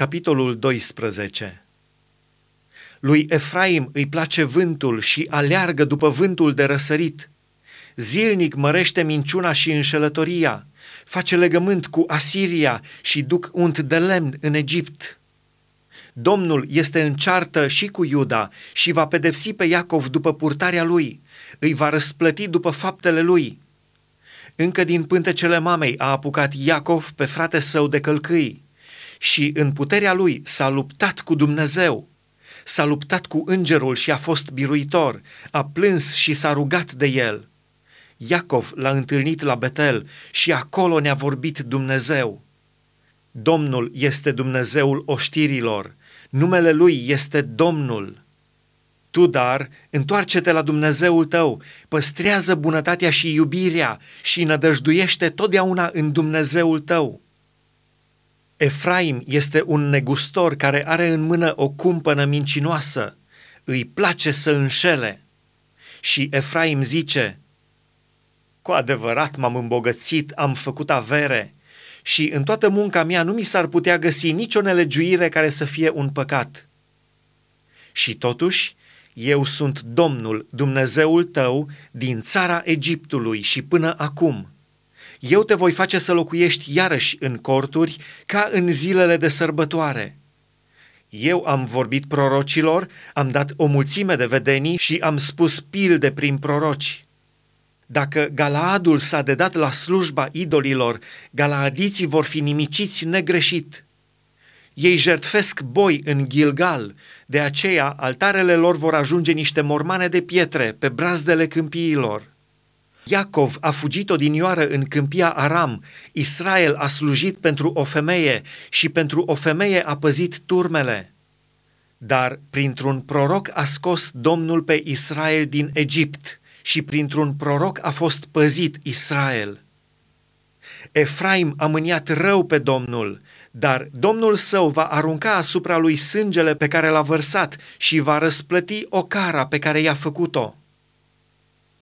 Capitolul 12 Lui Efraim îi place vântul și aleargă după vântul de răsărit. Zilnic mărește minciuna și înșelătoria, face legământ cu Asiria și duc unt de lemn în Egipt. Domnul este în ceartă și cu Iuda și va pedepsi pe Iacov după purtarea lui, îi va răsplăti după faptele lui. Încă din pântecele mamei a apucat Iacov pe frate său de călcâi și în puterea lui s-a luptat cu Dumnezeu. S-a luptat cu îngerul și a fost biruitor, a plâns și s-a rugat de el. Iacov l-a întâlnit la Betel și acolo ne-a vorbit Dumnezeu. Domnul este Dumnezeul oștirilor, numele Lui este Domnul. Tu, dar, întoarce-te la Dumnezeul tău, păstrează bunătatea și iubirea și nădăjduiește totdeauna în Dumnezeul tău. Efraim este un negustor care are în mână o cumpănă mincinoasă, îi place să înșele. Și Efraim zice, Cu adevărat m-am îmbogățit, am făcut avere și în toată munca mea nu mi s-ar putea găsi nicio nelegiuire care să fie un păcat. Și totuși, eu sunt Domnul, Dumnezeul tău, din țara Egiptului și până acum. Eu te voi face să locuiești iarăși în corturi ca în zilele de sărbătoare. Eu am vorbit prorocilor, am dat o mulțime de vedenii și am spus pilde prin proroci. Dacă Galaadul s-a dedat la slujba idolilor, galaadiții vor fi nimiciți negreșit. Ei jertfesc boi în Gilgal, de aceea altarele lor vor ajunge niște mormane de pietre pe brazdele câmpiilor. Iacov a fugit odinioară în câmpia Aram, Israel a slujit pentru o femeie și pentru o femeie a păzit turmele. Dar printr-un proroc a scos Domnul pe Israel din Egipt și printr-un proroc a fost păzit Israel. Efraim a mâniat rău pe Domnul, dar Domnul său va arunca asupra lui sângele pe care l-a vărsat și va răsplăti o cara pe care i-a făcut-o.